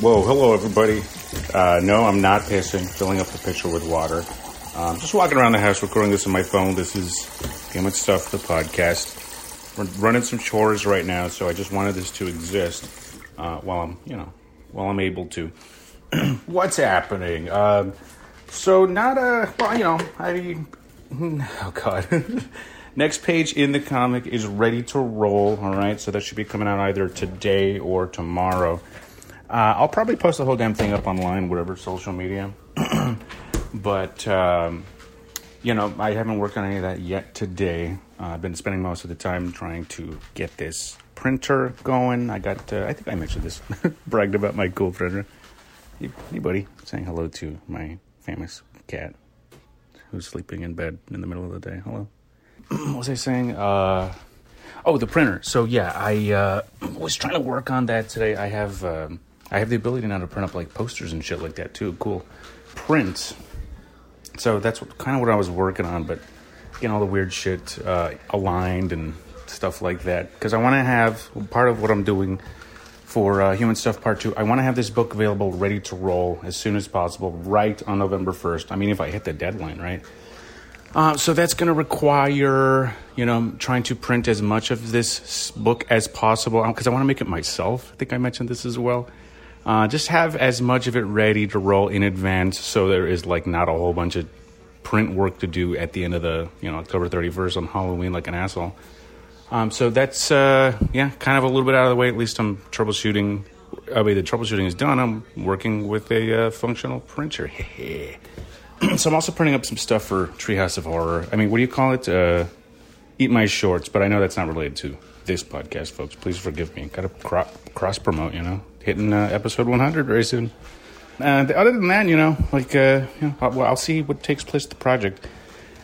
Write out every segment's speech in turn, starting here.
Whoa, hello everybody. Uh, no, I'm not pissing, filling up the pitcher with water. Um, just walking around the house recording this on my phone. This is Game Stuff, the podcast. We're running some chores right now, so I just wanted this to exist uh, while I'm, you know, while I'm able to. What's happening? Um, so not a well, you know, I oh god. Next page in the comic is ready to roll. All right, so that should be coming out either today or tomorrow. Uh, I'll probably post the whole damn thing up online, whatever social media. but um, you know, I haven't worked on any of that yet today. Uh, I've been spending most of the time trying to get this printer going. I got, uh, I think I mentioned this, bragged about my cool printer. Anybody saying hello to my famous cat who's sleeping in bed in the middle of the day? Hello. what was I saying? Uh, oh, the printer. So yeah, I uh, was trying to work on that today. I have um, I have the ability now to print up like posters and shit like that too. Cool. Print. So that's what, kind of what I was working on, but getting all the weird shit uh, aligned and stuff like that. Because I want to have part of what I'm doing for uh, Human Stuff Part 2. I want to have this book available, ready to roll as soon as possible, right on November 1st. I mean, if I hit the deadline, right? Uh, so that's going to require, you know, trying to print as much of this book as possible because I want to make it myself. I think I mentioned this as well. Uh, just have as much of it ready to roll in advance so there is like not a whole bunch of print work to do at the end of the you know October 31st on Halloween like an asshole. Um, so that's uh, yeah, kind of a little bit out of the way. At least I'm troubleshooting. I mean, the troubleshooting is done. I'm working with a uh, functional printer. so I'm also printing up some stuff for Treehouse of Horror. I mean, what do you call it? Uh, Eat my shorts, but I know that's not related to this podcast, folks. Please forgive me. Got to cro- cross promote, you know hitting uh, episode 100 very soon. And other than that, you know, like, uh, you know, I'll, I'll see what takes place the project.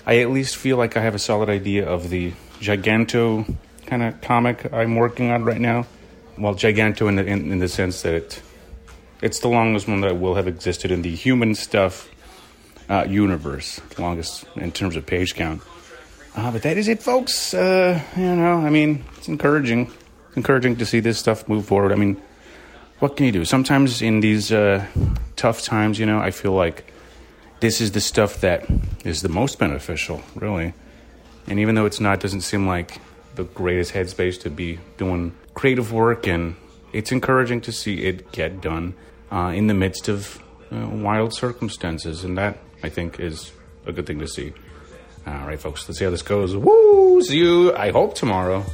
I at least feel like I have a solid idea of the Giganto kind of comic I'm working on right now. Well, Giganto in the, in, in the sense that it, it's the longest one that will have existed in the human stuff uh, universe, longest in terms of page count. Uh, but that is it, folks. Uh, you know, I mean, it's encouraging. It's encouraging to see this stuff move forward. I mean, what can you do? Sometimes in these uh, tough times, you know, I feel like this is the stuff that is the most beneficial, really. And even though it's not, doesn't seem like the greatest headspace to be doing creative work, and it's encouraging to see it get done uh, in the midst of uh, wild circumstances, and that I think is a good thing to see. All right, folks, let's see how this goes. Woo! See you, I hope, tomorrow.